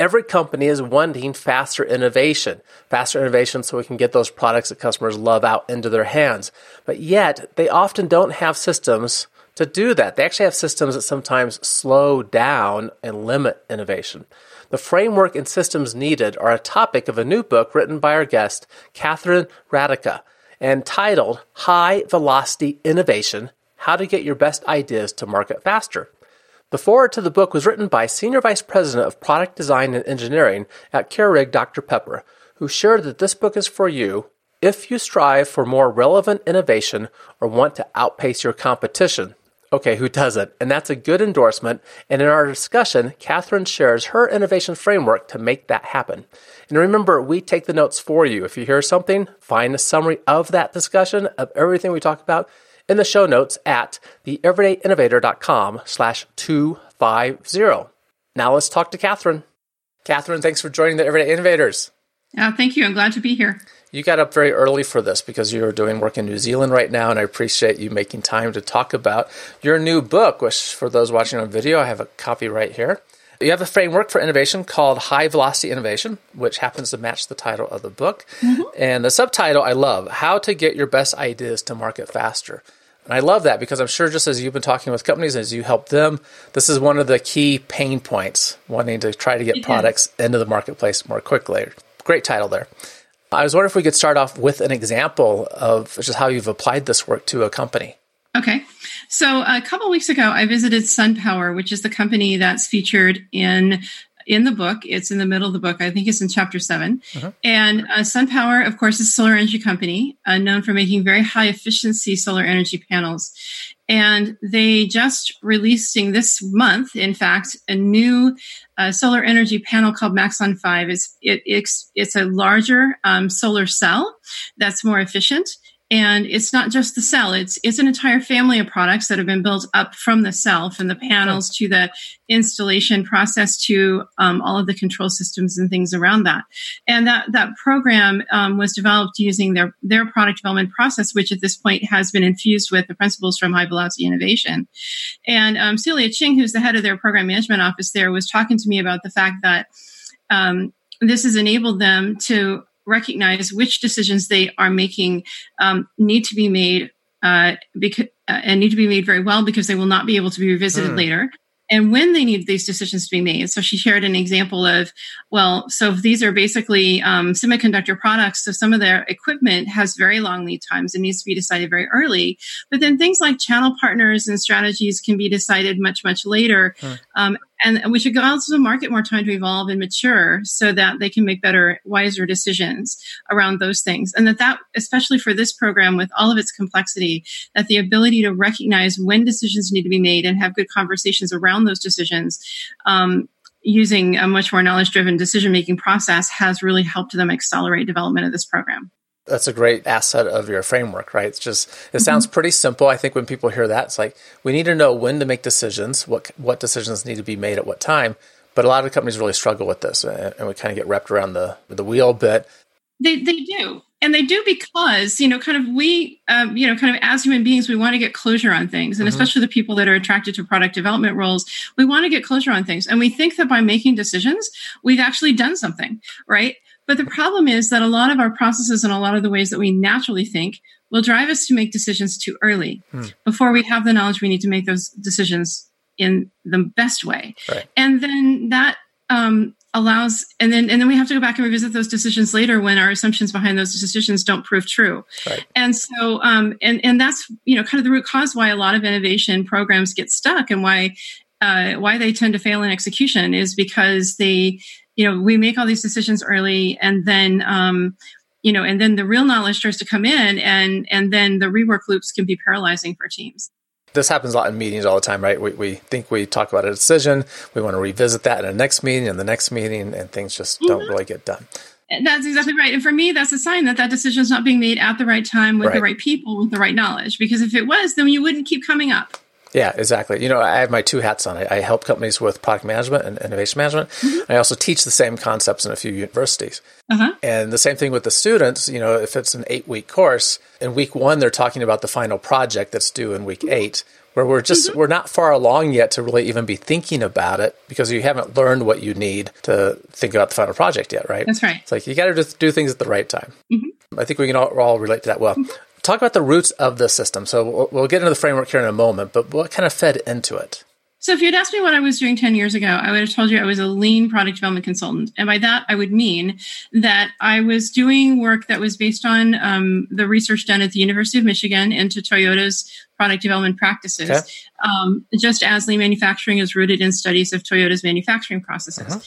every company is wanting faster innovation, faster innovation so we can get those products that customers love out into their hands. But yet, they often don't have systems to do that. They actually have systems that sometimes slow down and limit innovation. The framework and systems needed are a topic of a new book written by our guest, Katherine Radeka, and titled High Velocity Innovation How to Get Your Best Ideas to Market Faster. The foreword to the book was written by Senior Vice President of Product Design and Engineering at Keurig Dr. Pepper, who shared that this book is for you if you strive for more relevant innovation or want to outpace your competition. Okay, who doesn't? And that's a good endorsement. And in our discussion, Katherine shares her innovation framework to make that happen. And remember, we take the notes for you. If you hear something, find a summary of that discussion of everything we talk about in the show notes at theeverydayinnovator.com slash 250. Now let's talk to Katherine. Katherine, thanks for joining the Everyday Innovators. Uh, thank you. I'm glad to be here. You got up very early for this because you're doing work in New Zealand right now, and I appreciate you making time to talk about your new book, which for those watching on video, I have a copy right here. You have a framework for innovation called High Velocity Innovation, which happens to match the title of the book. Mm-hmm. And the subtitle I love How to Get Your Best Ideas to Market Faster. And I love that because I'm sure just as you've been talking with companies, as you help them, this is one of the key pain points, wanting to try to get products into the marketplace more quickly. Great title there. I was wondering if we could start off with an example of just how you've applied this work to a company. Okay. So a couple weeks ago, I visited SunPower, which is the company that's featured in in the book. It's in the middle of the book. I think it's in chapter 7 uh-huh. And uh, SunPower, of course, is a solar energy company uh, known for making very high efficiency solar energy panels. And they just releasing this month, in fact, a new uh, solar energy panel called Maxeon 5. It's, it, it's, it's a larger um, solar cell that's more efficient and it's not just the cell it's it's an entire family of products that have been built up from the cell from the panels to the installation process to um, all of the control systems and things around that. And that that program um, was developed using their their product development process which at this point has been infused with the principles from high velocity innovation. And um, celia ching who's the head of their program management office there was talking to me about the fact that um, this has enabled them to recognize which decisions they are making um, need to be made uh, because, uh, and need to be made very well because they will not be able to be revisited mm. later and when they need these decisions to be made. So she shared an example of, well, so these are basically um, semiconductor products. So some of their equipment has very long lead times and needs to be decided very early. But then things like channel partners and strategies can be decided much, much later. Hmm. Um, and we should the market more time to evolve and mature so that they can make better wiser decisions around those things. And that that especially for this program with all of its complexity that the ability to recognize when decisions need to be made and have good conversations around those decisions um, using a much more knowledge driven decision making process has really helped them accelerate development of this program that's a great asset of your framework, right? It's just it mm-hmm. sounds pretty simple. I think when people hear that, it's like we need to know when to make decisions, what what decisions need to be made at what time. But a lot of companies really struggle with this, and we kind of get wrapped around the the wheel a bit. They they do, and they do because you know, kind of we, um, you know, kind of as human beings, we want to get closure on things, and mm-hmm. especially the people that are attracted to product development roles, we want to get closure on things, and we think that by making decisions, we've actually done something, right? But the problem is that a lot of our processes and a lot of the ways that we naturally think will drive us to make decisions too early. Hmm. Before we have the knowledge, we need to make those decisions in the best way. Right. And then that um, allows and then and then we have to go back and revisit those decisions later when our assumptions behind those decisions don't prove true right. and so um and and that's you know kind of the root cause why a lot of innovation programs get stuck and why uh, why they tend to fail in execution is because they you know, we make all these decisions early and then, um, you know, and then the real knowledge starts to come in and, and then the rework loops can be paralyzing for teams. This happens a lot in meetings all the time, right? We, we think we talk about a decision, we want to revisit that in the next meeting and the next meeting, and things just mm-hmm. don't really get done. That's exactly right. And for me, that's a sign that that decision is not being made at the right time with right. the right people, with the right knowledge. Because if it was, then you wouldn't keep coming up. Yeah, exactly. You know, I have my two hats on. I, I help companies with product management and innovation management. Mm-hmm. I also teach the same concepts in a few universities. Uh-huh. And the same thing with the students. You know, if it's an eight week course, in week one, they're talking about the final project that's due in week eight where we're just mm-hmm. we're not far along yet to really even be thinking about it because you haven't learned what you need to think about the final project yet, right? That's right. It's like you got to just do things at the right time. Mm-hmm. I think we can all, all relate to that well. Talk about the roots of the system. So we'll, we'll get into the framework here in a moment, but what kind of fed into it? So if you'd asked me what I was doing 10 years ago, I would have told you I was a lean product development consultant. And by that, I would mean that I was doing work that was based on um, the research done at the University of Michigan into Toyota's product development practices, okay. um, just as lean manufacturing is rooted in studies of Toyota's manufacturing processes. Uh-huh.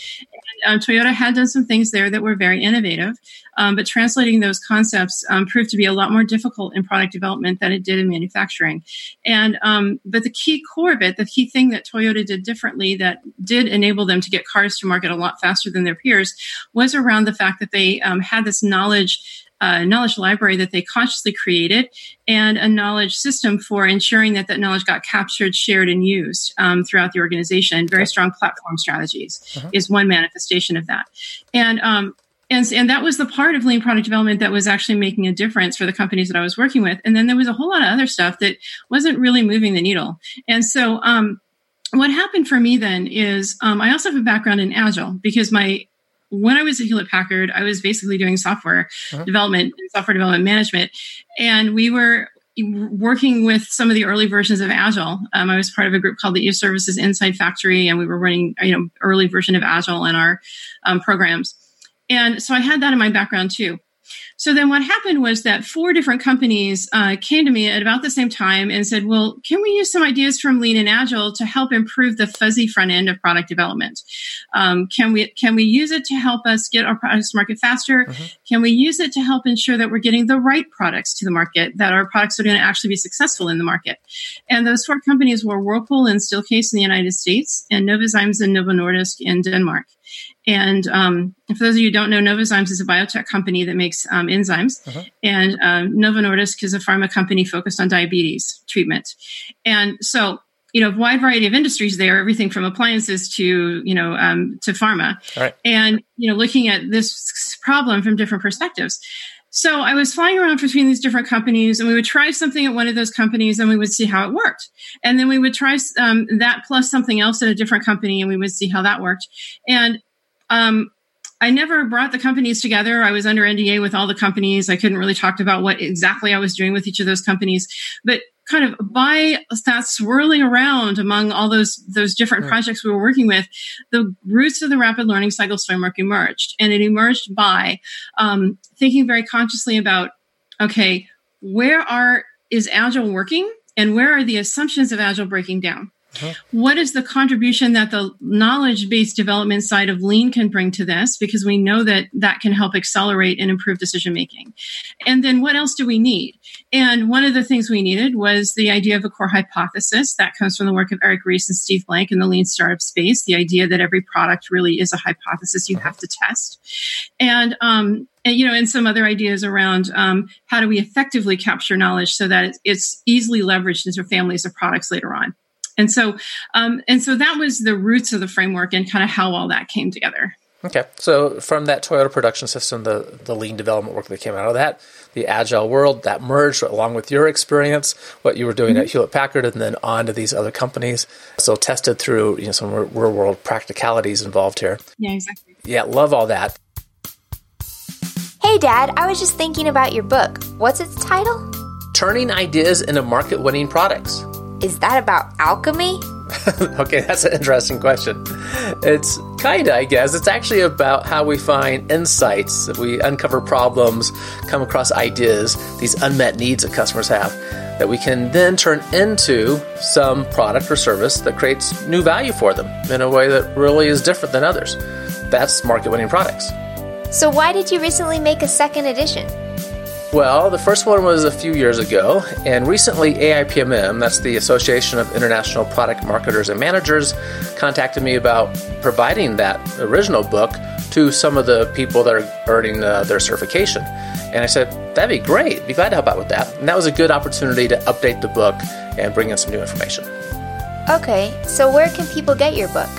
And, um, Toyota had done some things there that were very innovative, um, but translating those concepts um, proved to be a lot more difficult in product development than it did in manufacturing. And um, but the key core of it, the key thing that Toyota did differently that did enable them to get cars to market a lot faster than their peers was around the fact that they um, had this knowledge a knowledge library that they consciously created and a knowledge system for ensuring that that knowledge got captured, shared, and used um, throughout the organization. Very strong platform strategies uh-huh. is one manifestation of that. And um, and, and that was the part of lean product development that was actually making a difference for the companies that I was working with. And then there was a whole lot of other stuff that wasn't really moving the needle. And so, um, what happened for me then is um, I also have a background in Agile because my when I was at Hewlett Packard, I was basically doing software uh-huh. development, software development management, and we were working with some of the early versions of Agile. Um, I was part of a group called the E-Services Inside Factory, and we were running you know early version of Agile in our um, programs. And so I had that in my background too. So then what happened was that four different companies uh, came to me at about the same time and said, well, can we use some ideas from Lean and Agile to help improve the fuzzy front end of product development? Um, can we can we use it to help us get our products to market faster? Mm-hmm. Can we use it to help ensure that we're getting the right products to the market, that our products are going to actually be successful in the market? And those four companies were Whirlpool and Steelcase in the United States and Novozymes and Novo Nordisk in Denmark. And um, for those of you who don't know, Novozymes is a biotech company that makes um, enzymes, uh-huh. and um, Novo Nordisk is a pharma company focused on diabetes treatment. And so, you know, a wide variety of industries there, everything from appliances to you know um, to pharma, right. and you know, looking at this problem from different perspectives. So I was flying around between these different companies, and we would try something at one of those companies, and we would see how it worked. And then we would try um, that plus something else at a different company, and we would see how that worked. And um, I never brought the companies together. I was under NDA with all the companies. I couldn't really talk about what exactly I was doing with each of those companies, but kind of by that swirling around among all those those different right. projects we were working with, the roots of the rapid learning cycles framework emerged, and it emerged by um, thinking very consciously about okay, where are is Agile working, and where are the assumptions of Agile breaking down? Uh-huh. What is the contribution that the knowledge based development side of lean can bring to this? Because we know that that can help accelerate and improve decision making. And then what else do we need? And one of the things we needed was the idea of a core hypothesis that comes from the work of Eric Ries and Steve Blank in the lean startup space. The idea that every product really is a hypothesis you uh-huh. have to test. And, um, and you know, and some other ideas around um, how do we effectively capture knowledge so that it's easily leveraged into families of products later on. And so, um, and so that was the roots of the framework and kind of how all that came together. Okay, so from that Toyota production system, the the lean development work that came out of that, the agile world that merged along with your experience, what you were doing mm-hmm. at Hewlett Packard, and then on to these other companies. So tested through you know some real world practicalities involved here. Yeah, exactly. Yeah, love all that. Hey, Dad, I was just thinking about your book. What's its title? Turning ideas into market winning products. Is that about alchemy? okay, that's an interesting question. It's kind of, I guess. It's actually about how we find insights, that we uncover problems, come across ideas, these unmet needs that customers have, that we can then turn into some product or service that creates new value for them in a way that really is different than others. That's market winning products. So, why did you recently make a second edition? Well, the first one was a few years ago, and recently AIPMM, that's the Association of International Product Marketers and Managers, contacted me about providing that original book to some of the people that are earning uh, their certification. And I said, that'd be great, be glad to help out with that. And that was a good opportunity to update the book and bring in some new information. Okay, so where can people get your book?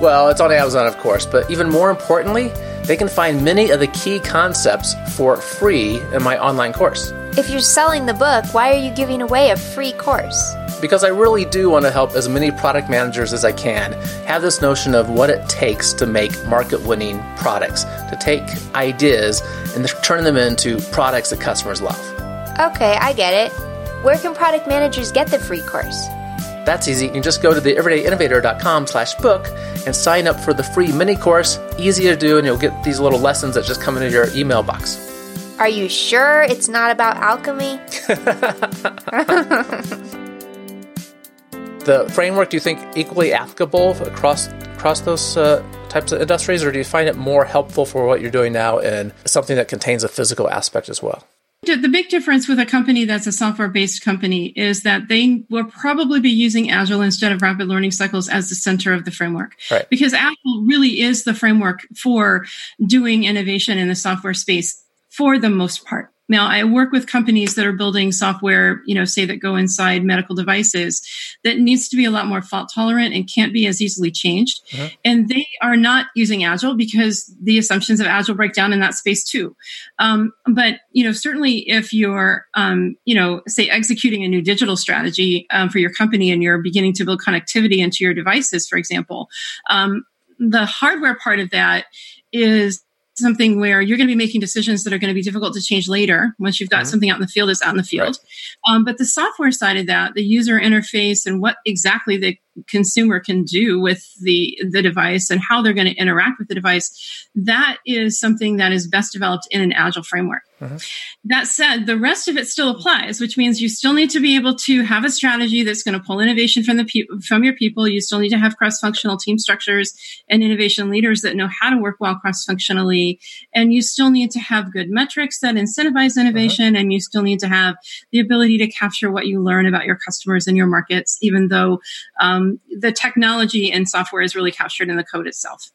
Well, it's on Amazon, of course, but even more importantly, they can find many of the key concepts for free in my online course. If you're selling the book, why are you giving away a free course? Because I really do want to help as many product managers as I can have this notion of what it takes to make market winning products, to take ideas and turn them into products that customers love. Okay, I get it. Where can product managers get the free course? That's easy. You can just go to the everydayinnovator.com slash book and sign up for the free mini course. Easy to do, and you'll get these little lessons that just come into your email box. Are you sure it's not about alchemy? the framework, do you think equally applicable across across those uh, types of industries, or do you find it more helpful for what you're doing now in something that contains a physical aspect as well? The big difference with a company that's a software based company is that they will probably be using Agile instead of rapid learning cycles as the center of the framework. Right. Because Agile really is the framework for doing innovation in the software space for the most part. Now, I work with companies that are building software, you know, say that go inside medical devices that needs to be a lot more fault tolerant and can't be as easily changed. Mm-hmm. And they are not using Agile because the assumptions of Agile break down in that space too. Um, but, you know, certainly if you're, um, you know, say executing a new digital strategy um, for your company and you're beginning to build connectivity into your devices, for example, um, the hardware part of that is something where you're going to be making decisions that are going to be difficult to change later once you've got mm-hmm. something out in the field is out in the field right. um, but the software side of that the user interface and what exactly the consumer can do with the the device and how they're going to interact with the device that is something that is best developed in an agile framework mm-hmm. that said the rest of it still applies which means you still need to be able to have a strategy that's going to pull innovation from the pe- from your people you still need to have cross functional team structures and innovation leaders that know how to work well cross functionally and you still need to have good metrics that incentivize innovation mm-hmm. and you still need to have the ability to capture what you learn about your customers and your markets even though um, the technology and software is really captured in the code itself.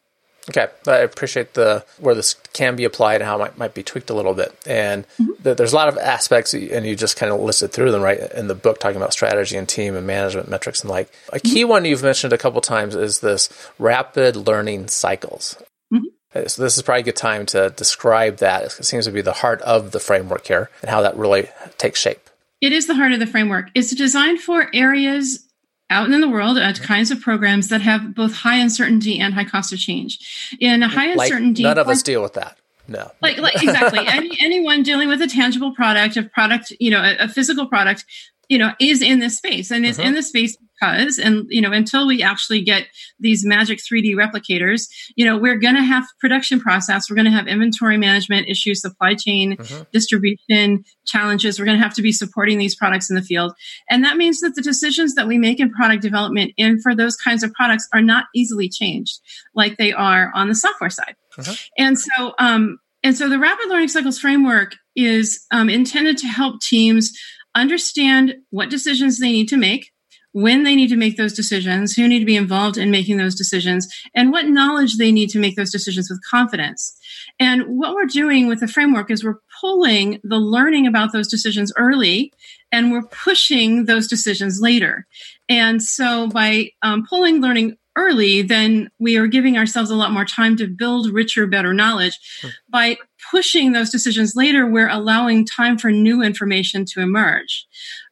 Okay, I appreciate the where this can be applied and how it might, might be tweaked a little bit. And mm-hmm. the, there's a lot of aspects, and you just kind of listed through them right in the book, talking about strategy and team and management metrics and like. A key mm-hmm. one you've mentioned a couple times is this rapid learning cycles. Mm-hmm. Uh, so this is probably a good time to describe that. It seems to be the heart of the framework here and how that really takes shape. It is the heart of the framework. It's designed for areas out in the world at kinds of programs that have both high uncertainty and high cost of change. In a high like uncertainty, none of us deal with that. No, like like exactly Any, anyone dealing with a tangible product, a product, you know, a, a physical product, you know, is in this space and is mm-hmm. in the space because and you know until we actually get these magic 3d replicators you know we're going to have production process we're going to have inventory management issues supply chain mm-hmm. distribution challenges we're going to have to be supporting these products in the field and that means that the decisions that we make in product development and for those kinds of products are not easily changed like they are on the software side mm-hmm. and so um, and so the rapid learning cycles framework is um, intended to help teams understand what decisions they need to make when they need to make those decisions, who need to be involved in making those decisions, and what knowledge they need to make those decisions with confidence. And what we're doing with the framework is we're pulling the learning about those decisions early and we're pushing those decisions later. And so by um, pulling learning early, then we are giving ourselves a lot more time to build richer, better knowledge. Hmm. By pushing those decisions later, we're allowing time for new information to emerge,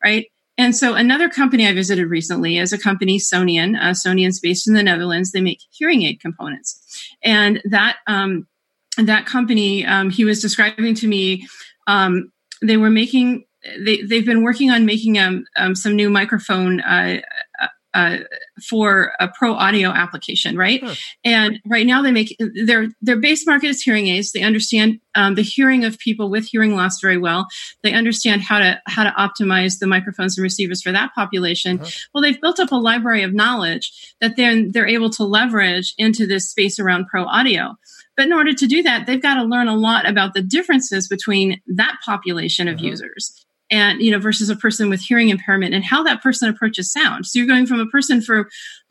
right? And so another company I visited recently is a company, Sonion. Uh, Sonion's based in the Netherlands. They make hearing aid components. And that, um, that company, um, he was describing to me, um, they were making, they, they've been working on making um, um some new microphone uh, uh, for a pro audio application, right? And right now they make their their base market is hearing aids. They understand um, the hearing of people with hearing loss very well. They understand how to how to optimize the microphones and receivers for that population. Uh-huh. Well, they've built up a library of knowledge that then they're able to leverage into this space around pro audio. But in order to do that, they've got to learn a lot about the differences between that population of uh-huh. users and you know versus a person with hearing impairment and how that person approaches sound. So you're going from a person for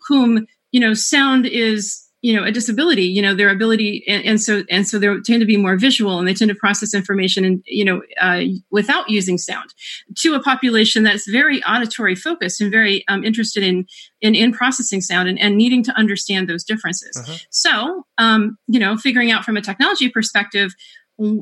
whom you know sound is you know a disability you know their ability and, and, so and so they tend to be more visual and they tend to process information and you know uh, without using sound. To a population that's very auditory focused and very um, interested in, in in processing sound and, and needing to understand those differences. Uh-huh. so um, you know figuring out from a technology perspective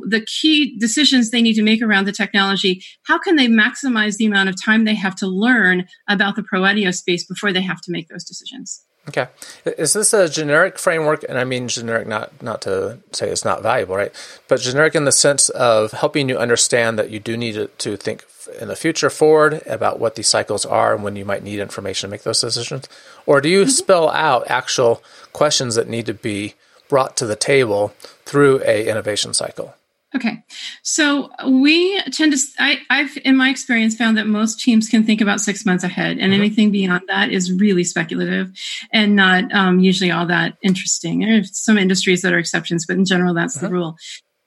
the key decisions they need to make around the technology how can they maximize the amount of time they have to learn about the pro audio space before they have to make those decisions? Okay. Is this a generic framework? And i mean generic not not to say it's not valuable right? But generic in the sense of helping you understand that you do need to, to think in the future forward about what these cycles are and when you might need information to make those decisions? Or do you mm-hmm. spell out actual questions that need to be brought to the table through a innovation cycle? Okay. So we tend to, I, have in my experience found that most teams can think about six months ahead, and mm-hmm. anything beyond that is really speculative and not um, usually all that interesting. There are some industries that are exceptions, but in general, that's mm-hmm. the rule.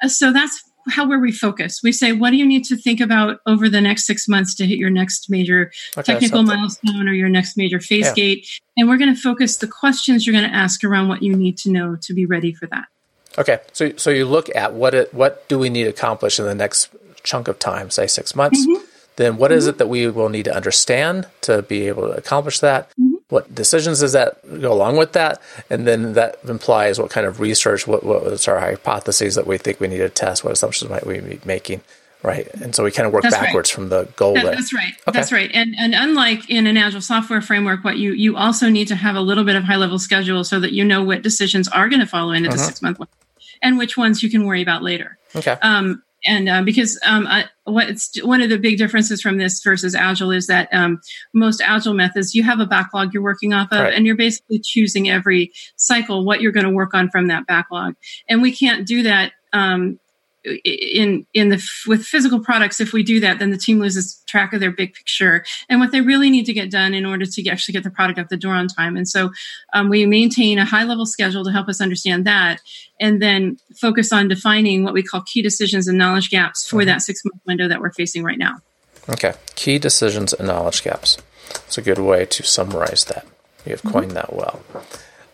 Uh, so that's how where we're refocused. We say, what do you need to think about over the next six months to hit your next major okay, technical milestone or your next major phase yeah. gate? And we're going to focus the questions you're going to ask around what you need to know to be ready for that. Okay, so so you look at what it what do we need to accomplish in the next chunk of time, say six months. Mm-hmm. Then what mm-hmm. is it that we will need to understand to be able to accomplish that? Mm-hmm. What decisions does that go along with that? And then that implies what kind of research, what what our hypotheses that we think we need to test, what assumptions might we be making, right? And so we kind of work that's backwards right. from the goal. That, that's right. Okay. That's right. And and unlike in an agile software framework, what you you also need to have a little bit of high level schedule so that you know what decisions are going to follow into uh-huh. the six month one and which ones you can worry about later. Okay. Um, and uh, because um, I, what's one of the big differences from this versus agile is that um, most agile methods you have a backlog you're working off of right. and you're basically choosing every cycle what you're going to work on from that backlog and we can't do that um, in in the with physical products if we do that then the team loses track of their big picture and what they really need to get done in order to actually get the product out the door on time. And so um, we maintain a high level schedule to help us understand that and then focus on defining what we call key decisions and knowledge gaps for mm-hmm. that six month window that we're facing right now. Okay. Key decisions and knowledge gaps. It's a good way to summarize that. You have coined mm-hmm. that well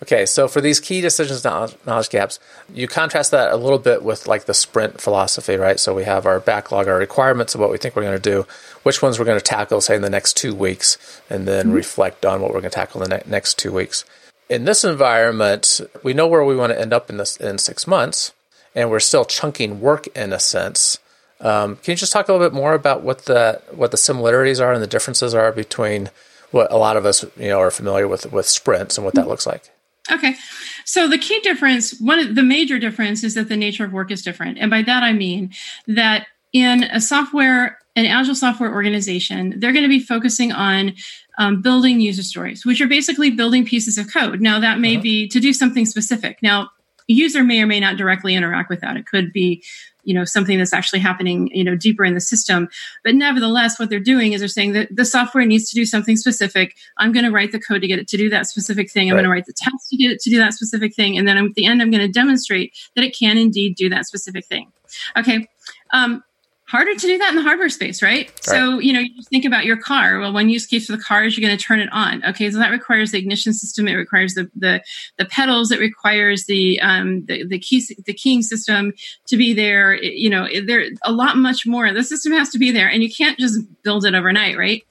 Okay, so for these key decisions knowledge gaps, you contrast that a little bit with like the sprint philosophy, right? So we have our backlog, our requirements of what we think we're going to do, which ones we're going to tackle, say, in the next two weeks, and then mm-hmm. reflect on what we're going to tackle in the ne- next two weeks. In this environment, we know where we want to end up in this in six months, and we're still chunking work in a sense. Um, can you just talk a little bit more about what the what the similarities are and the differences are between what a lot of us you know are familiar with with sprints and what that looks like? Okay. So the key difference, one of the major difference is that the nature of work is different. And by that I mean that in a software, an agile software organization, they're going to be focusing on um, building user stories, which are basically building pieces of code. Now that may uh-huh. be to do something specific. Now, user may or may not directly interact with that. It could be you know something that's actually happening you know deeper in the system. But nevertheless what they're doing is they're saying that the software needs to do something specific. I'm going to write the code to get it to do that specific thing. I'm right. going to write the test to get it to do that specific thing. And then at the end i'm going to demonstrate that it can indeed do that specific thing. Okay. Um, harder to do that in the hardware space, right? right? So, you know, you think about your car. Well, one use case for the car is you're going to turn it on. Okay, so that requires the ignition system. It requires the the, the pedals. It requires the um the the key the keying system to be there. It, you know, there a lot much more. The system has to be there, and you can't just build it overnight, right?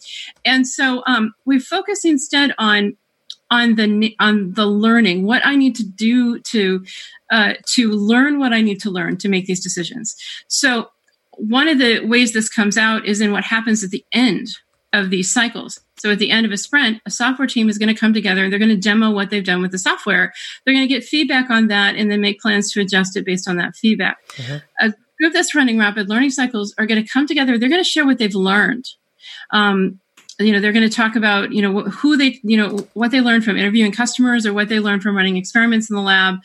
And so um, we focus instead on on the on the learning what i need to do to uh, to learn what i need to learn to make these decisions so one of the ways this comes out is in what happens at the end of these cycles. So at the end of a sprint, a software team is going to come together. And they're going to demo what they've done with the software. They're going to get feedback on that and then make plans to adjust it based on that feedback. Mm-hmm. A group that's running rapid learning cycles are going to come together. They're going to share what they've learned. Um, you know they're going to talk about you know who they you know what they learned from interviewing customers or what they learned from running experiments in the lab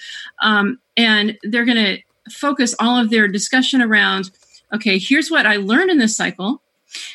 um, and they're going to focus all of their discussion around okay here's what i learned in this cycle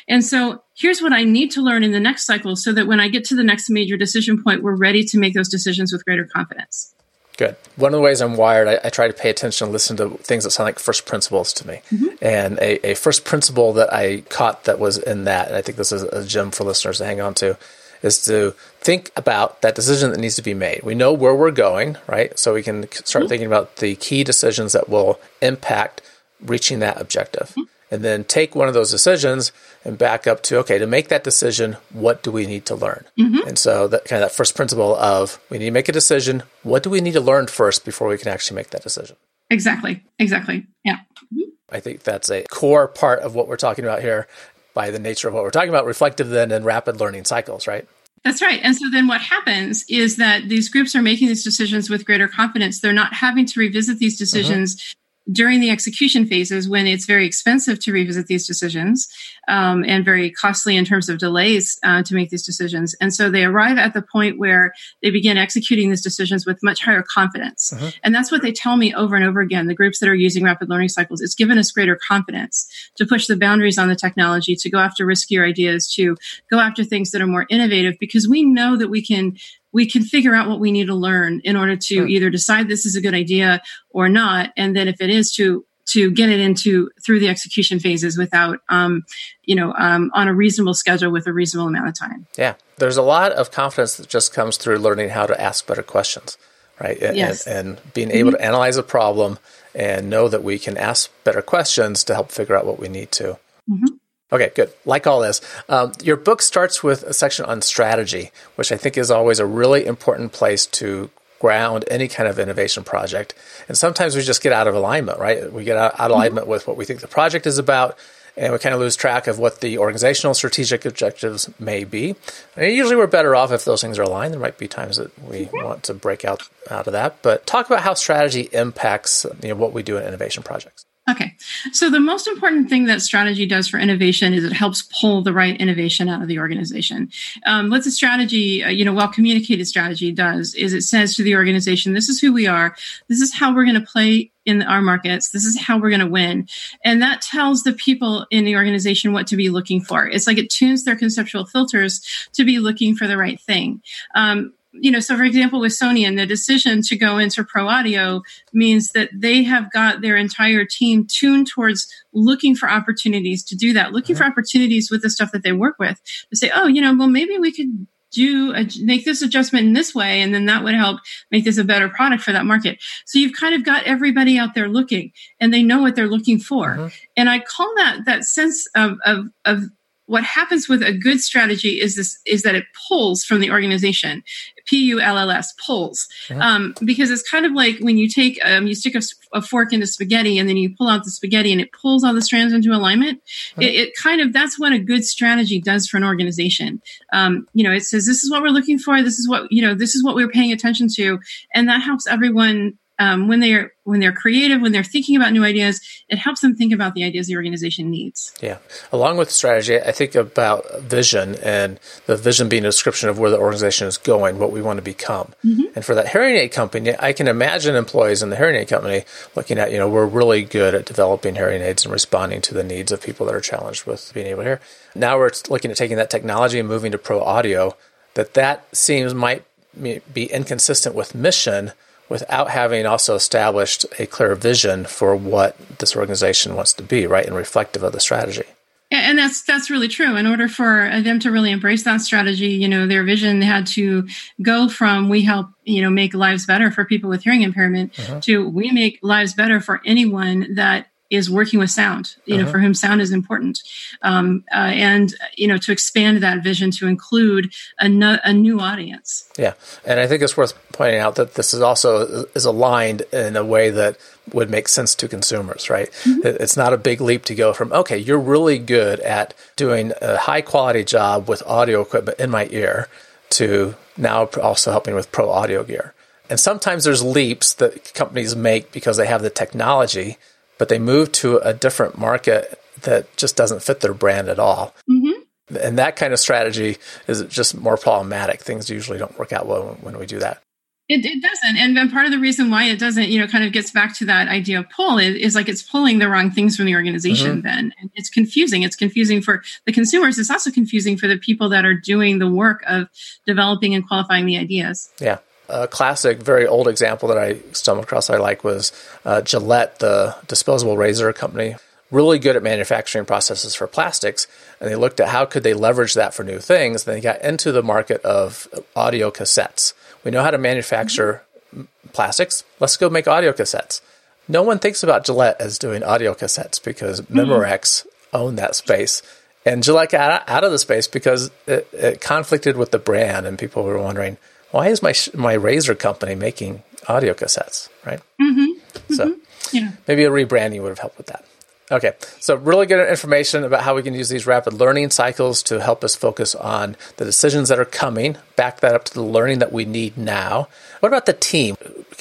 and so here's what i need to learn in the next cycle so that when i get to the next major decision point we're ready to make those decisions with greater confidence Good. One of the ways I'm wired, I, I, try to pay attention and listen to things that sound like first principles to me. Mm-hmm. And a, a, first principle that I caught that was in that, and I think this is a gem for listeners to hang on to, is to think about that decision that needs to be made. We know where we're going, right? So we can start mm-hmm. thinking about the key decisions that will impact reaching that objective. Mm-hmm and then take one of those decisions and back up to okay to make that decision what do we need to learn mm-hmm. and so that kind of that first principle of we need to make a decision what do we need to learn first before we can actually make that decision exactly exactly yeah mm-hmm. i think that's a core part of what we're talking about here by the nature of what we're talking about reflective then and rapid learning cycles right that's right. And so then what happens is that these groups are making these decisions with greater confidence. They're not having to revisit these decisions uh-huh during the execution phases when it's very expensive to revisit these decisions um, and very costly in terms of delays uh, to make these decisions. And so they arrive at the point where they begin executing these decisions with much higher confidence. Uh-huh. And that's what they tell me over and over again. The groups that are using rapid learning cycles, it's given us greater confidence to push the boundaries on the technology, to go after riskier ideas, to go after things that are more innovative because we know that we can we can figure out what we need to learn in order to hmm. either decide this is a good idea or not and then if it is to to get it into through the execution phases without um, you know um, on a reasonable schedule with a reasonable amount of time yeah there's a lot of confidence that just comes through learning how to ask better questions right yes. and, and being able mm-hmm. to analyze a problem and know that we can ask better questions to help figure out what we need to mm-hmm. Okay, good. Like all this, um, your book starts with a section on strategy, which I think is always a really important place to ground any kind of innovation project. And sometimes we just get out of alignment, right? We get out, of mm-hmm. alignment mm-hmm. with what we think the project is about, and we kind of lose track of what the organizational strategic objectives may be. And usually we're better off if those things are aligned. There might be times that we mm-hmm. want to break out out of that. But talk about how strategy impacts you know, what we do in innovation projects. Okay. So the most important thing that strategy does for innovation is it helps pull the right innovation out of the organization. Um, what the strategy, uh, you know, well communicated strategy does is it says to the organization, this is who we are. This is how we're going to play in our markets. This is how we're going to win. And that tells the people in the organization what to be looking for. It's like it tunes their conceptual filters to be looking for the right thing. Um, you know, so for example, with Sonion and the decision to go into pro audio means that they have got their entire team tuned towards looking for opportunities to do that, looking for uh-huh. opportunities with the stuff that they work with to say, oh, you know, well, maybe we could do a, make this adjustment in this way and then that would help make this a better product for that market so you've kind of got everybody out there looking and they know what they're looking for uh-huh. and i call that that sense of, of of what happens with a good strategy is this is that it pulls from the organization. P-u-l-l-s. Pulls um, because it's kind of like when you take um, you stick a, a, fork into spaghetti and then you pull out the spaghetti and it pulls all the strands into alignment it, it, kind of that's what a good strategy does for an organization. Um, you know it says this is what we're looking for this is what you know this is what we're paying attention to and that helps everyone um, when they're when they're creative, when they're thinking about new ideas, it helps them think about the ideas the organization needs. Yeah, along with strategy, I think about vision and the vision being a description of where the organization is going, what we want to become. Mm-hmm. And for that hearing aid company, I can imagine employees in the hearing aid company looking at, you know, we're really good at developing hearing aids and responding to the needs of people that are challenged with being able to hear. Now we're looking at taking that technology and moving to pro audio. That that seems might be inconsistent with mission without having also established a clear vision for what this organization wants to be, right, and reflective of the strategy. And that's that's really true. In order for them to really embrace that strategy, you know, their vision had to go from we help, you know, make lives better for people with hearing impairment uh-huh. to we make lives better for anyone that is working with sound, you uh-huh. know, for whom sound is important. Um, uh, and, you know, to expand that vision to include a, no, a new audience. Yeah. And I think it's worth pointing out that this is also is aligned in a way that would make sense to consumers, right? Mm-hmm. It's not a big leap to go from, okay, you're really good at doing a high quality job with audio equipment in my ear to now also helping with pro audio gear. And sometimes there's leaps that companies make because they have the technology but they move to a different market that just doesn't fit their brand at all. Mm-hmm. And that kind of strategy is just more problematic. Things usually don't work out well when we do that. It, it doesn't. And then part of the reason why it doesn't, you know, kind of gets back to that idea of pull is, is like it's pulling the wrong things from the organization mm-hmm. then. And it's confusing. It's confusing for the consumers. It's also confusing for the people that are doing the work of developing and qualifying the ideas. Yeah. A classic, very old example that I stumbled across I like was uh, Gillette, the disposable razor company. Really good at manufacturing processes for plastics and they looked at how could they leverage that for new things. Then they got into the market of audio cassettes. We know how to manufacture mm-hmm. plastics. Let's go make audio cassettes. No one thinks about gillette as doing audio cassettes because mm-hmm. memorex owned that space. And gillette got out of the space because it, it conflicted with the brand and people were wondering why is my my razor company making audio cassettes right mm-hmm. so mm-hmm. yeah. maybe a rebranding would have helped with that Okay, so really good information about how we can use these rapid learning cycles to help us focus on the decisions that are coming, back that up to the learning that we need now. What about the team?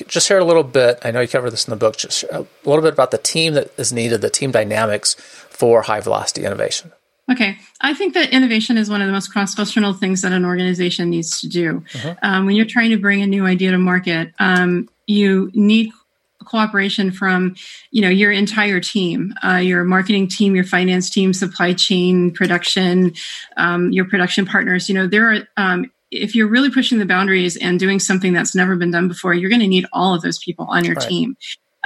Just share a little bit. I know you cover this in the book. Just a little bit about the team that is needed, the team dynamics for high velocity innovation. Okay. I think that innovation is one of the most cross functional things that an organization needs to do. Uh-huh. Um, when you're trying to bring a new idea to market, um, you need cooperation from you know your entire team uh, your marketing team your finance team supply chain production um, your production partners you know there are um, if you're really pushing the boundaries and doing something that's never been done before you're going to need all of those people on your right. team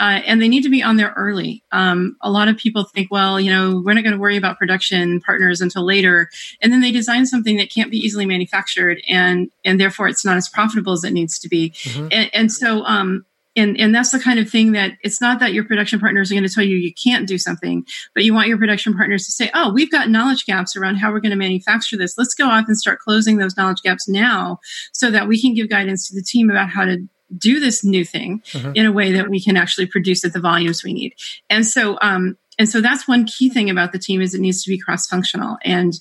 uh, and they need to be on there early. Um, a lot of people think, well, you know, we're not going to worry about production partners until later, and then they design something that can't be easily manufactured, and and therefore it's not as profitable as it needs to be. Mm-hmm. And, and, so, um, and and that's the kind of thing that it's not that your production partners are going to tell you you can't do something but you want your production partners to say oh we've got knowledge gaps around how we're going to manufacture this let's go off and start closing those knowledge gaps now so that we can give guidance to the team about how to do this new thing mm-hmm. in a way that we can actually produce at the volumes we need and so um and so that's one key thing about the team is it needs to be cross functional and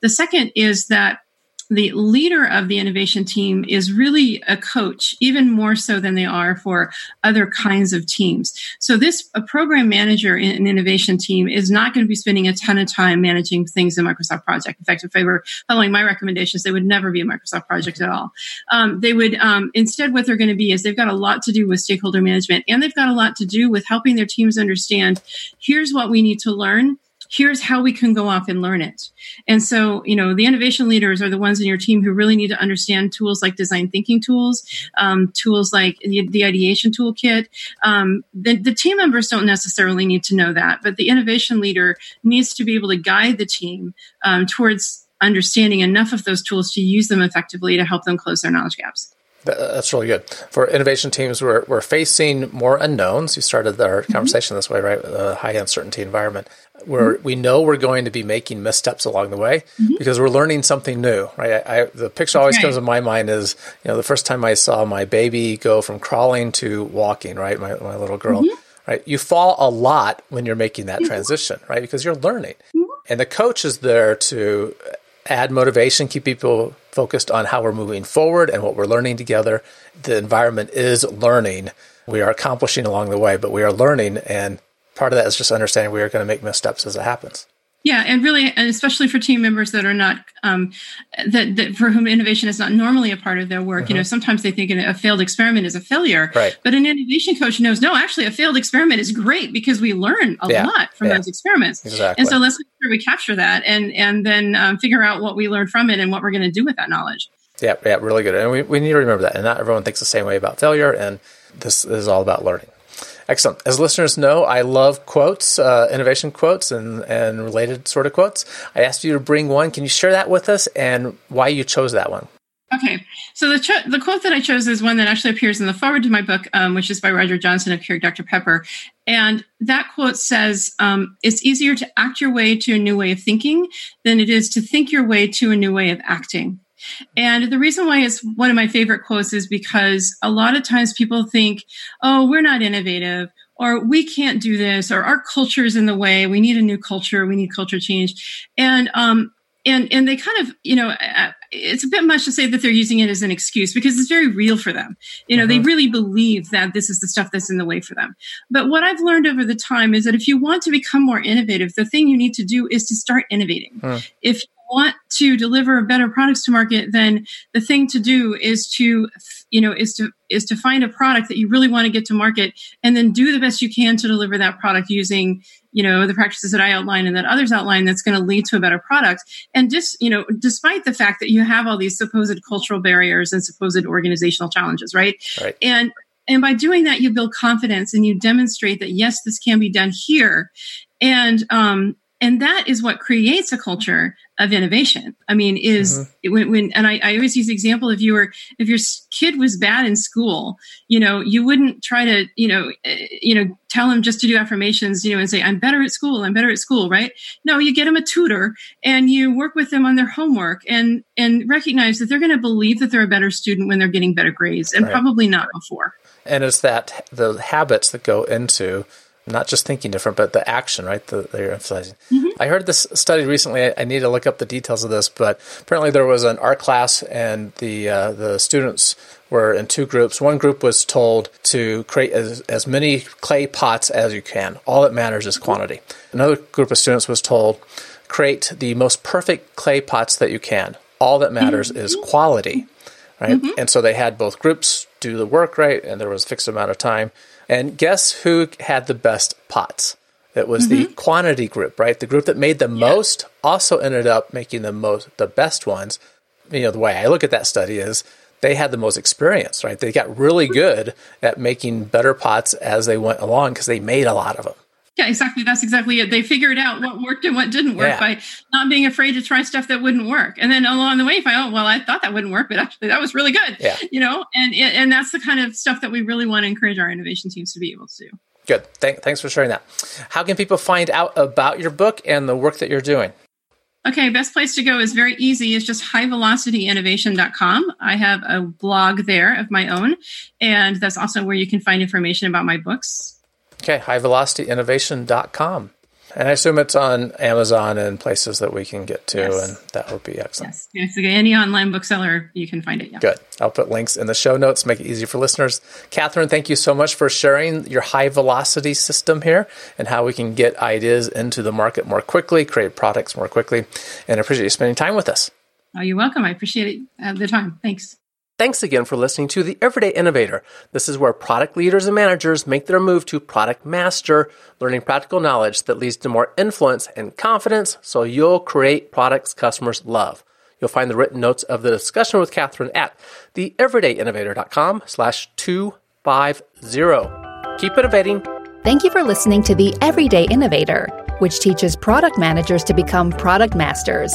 the second is that the leader of the innovation team is really a coach, even more so than they are for other kinds of teams. So this a program manager in an innovation team is not going to be spending a ton of time managing things in Microsoft Project. In fact, if they were following my recommendations, they would never be a Microsoft Project at all. Um, they would um, instead what they're going to be is they've got a lot to do with stakeholder management, and they've got a lot to do with helping their teams understand. Here's what we need to learn here's how we can go off and learn it. And so, you know, the innovation leaders are the ones in your team who really need to understand tools like design thinking tools, um, tools like the, the ideation toolkit. Um, the, the, team members don't necessarily need to know that, but the innovation leader needs to be able to guide the team um, towards understanding enough of those tools to use them effectively to help them close their knowledge gaps. That's really good. For innovation teams, we're, we're facing more unknowns. You started our mm-hmm. conversation this way, right? A high uncertainty environment where mm-hmm. we know we're going to be making missteps along the way mm-hmm. because we're learning something new, right? I, I, the picture always right. comes to my mind is, you know, the first time I saw my baby go from crawling to walking, right? My, my little girl, mm-hmm. right? You fall a lot when you're making that mm-hmm. transition, right? Because you're learning. Mm-hmm. And the coach is there to add motivation, keep people focused on how we're moving forward and what we're learning together. The environment is learning. We are accomplishing along the way, but we are learning and part of that is just understanding we are going to make missteps as it happens. Yeah, and really, and especially for team members that are not um, that, that, for whom innovation is not normally a part of their work. Mm-hmm. You know, mm-hmm. sometimes they think a failed experiment is a failure, right. but an innovation coach knows no, actually, a failed experiment is great because we learn a yeah. lot from yeah. those experiments. Exactly. And so let's make sure we capture that and and then um, figure out what we learned from it and what we're going to do with that knowledge. Yeah, yeah, really good. And we, we need to remember that. And not everyone thinks the same way about failure. And this is all about learning. Excellent. As listeners know, I love quotes, uh, innovation quotes, and, and related sort of quotes. I asked you to bring one. Can you share that with us and why you chose that one? Okay, so the cho- the quote that I chose is one that actually appears in the forward to my book, um, which is by Roger Johnson of Keurig Dr Pepper, and that quote says, um, "It's easier to act your way to a new way of thinking than it is to think your way to a new way of acting." And the reason why it's one of my favorite quotes is because a lot of times people think, oh, we're not innovative, or we can't do this, or our culture is in the way. We need a new culture. We need culture change. And, um, and, and they kind of, you know, it's a bit much to say that they're using it as an excuse because it's very real for them. You know, they mm-hmm. really believe that this is the stuff that's in the way for them. But what I've learned over the time is that if you want to become more innovative, the thing you need to do is to start innovating. If want to deliver better products to market, then the thing to do is to, you know, is to is to find a product that you really want to get to market, and then do the best you can to deliver that product using, you know, the practices that I outline and that others outline. That's going to lead to a better product. And just, you know, despite the fact that you have all these supposed cultural barriers and supposed organizational challenges, right? Right. And and by doing that, you build confidence and you demonstrate that yes, this can be done here. And um, and that is what creates a culture of innovation i mean is mm-hmm. when, when, and I, I, always use the example if you were if your kid was bad in school you know you wouldn't try to you know uh, you know tell him just to do affirmations you know and say i'm better at school i'm better at school right no you get them a tutor and you work with them on their homework and and recognize that they're going to believe that they're a better student when they're getting better grades and right. probably not before and it's that the habits that go into not just thinking different, but the action, right? That you're emphasizing. Mm-hmm. I heard this study recently. I, I, need to look up the details of this, but apparently there was an art class, and the uh, the students were in two groups. One group was told to create as, as many clay pots as you can. All that matters is quantity. Another group of students was told create the most perfect clay pots that you can. All that matters mm-hmm. is quality, right? Mm-hmm. And so they had both groups do the work right, and there was a fixed amount of time. And guess who had the best pots? It was mm-hmm. the quantity group, right? The group that made the yeah. most also ended up making the most the best ones. You know, the way I look at that study is they had the most experience, right? They got really good at making better pots as they went along because they made a lot of them. Yeah, exactly. That's exactly it. They figured out what worked and what didn't work yeah. by not being afraid to try stuff that wouldn't work. And then along the way, find, oh, well, I thought that wouldn't work, but actually that was really good. Yeah. You know, and and that's the kind of stuff that we really want to encourage our innovation teams to be able to do. Good. Th- thanks for sharing that. How can people find out about your book and the work that you're doing? Okay, best place to go is very easy. It's just highvelocityinnovation.com. I have a blog there of my own, and that's also where you can find information about my books. Okay, highvelocityinnovation.com. And I assume it's on Amazon and places that we can get to, yes. and that would be excellent. Yes, yes. Any online bookseller, you can find it. Yeah. Good. I'll put links in the show notes, make it easy for listeners. Katherine, thank you so much for sharing your high velocity system here and how we can get ideas into the market more quickly, create products more quickly. And I appreciate you spending time with us. Oh, you're welcome. I appreciate it, uh, the time. Thanks. Thanks again for listening to The Everyday Innovator. This is where product leaders and managers make their move to product master, learning practical knowledge that leads to more influence and confidence so you'll create products customers love. You'll find the written notes of the discussion with Katherine at theeverydayinnovator.com slash 250. Keep innovating. Thank you for listening to The Everyday Innovator, which teaches product managers to become product masters.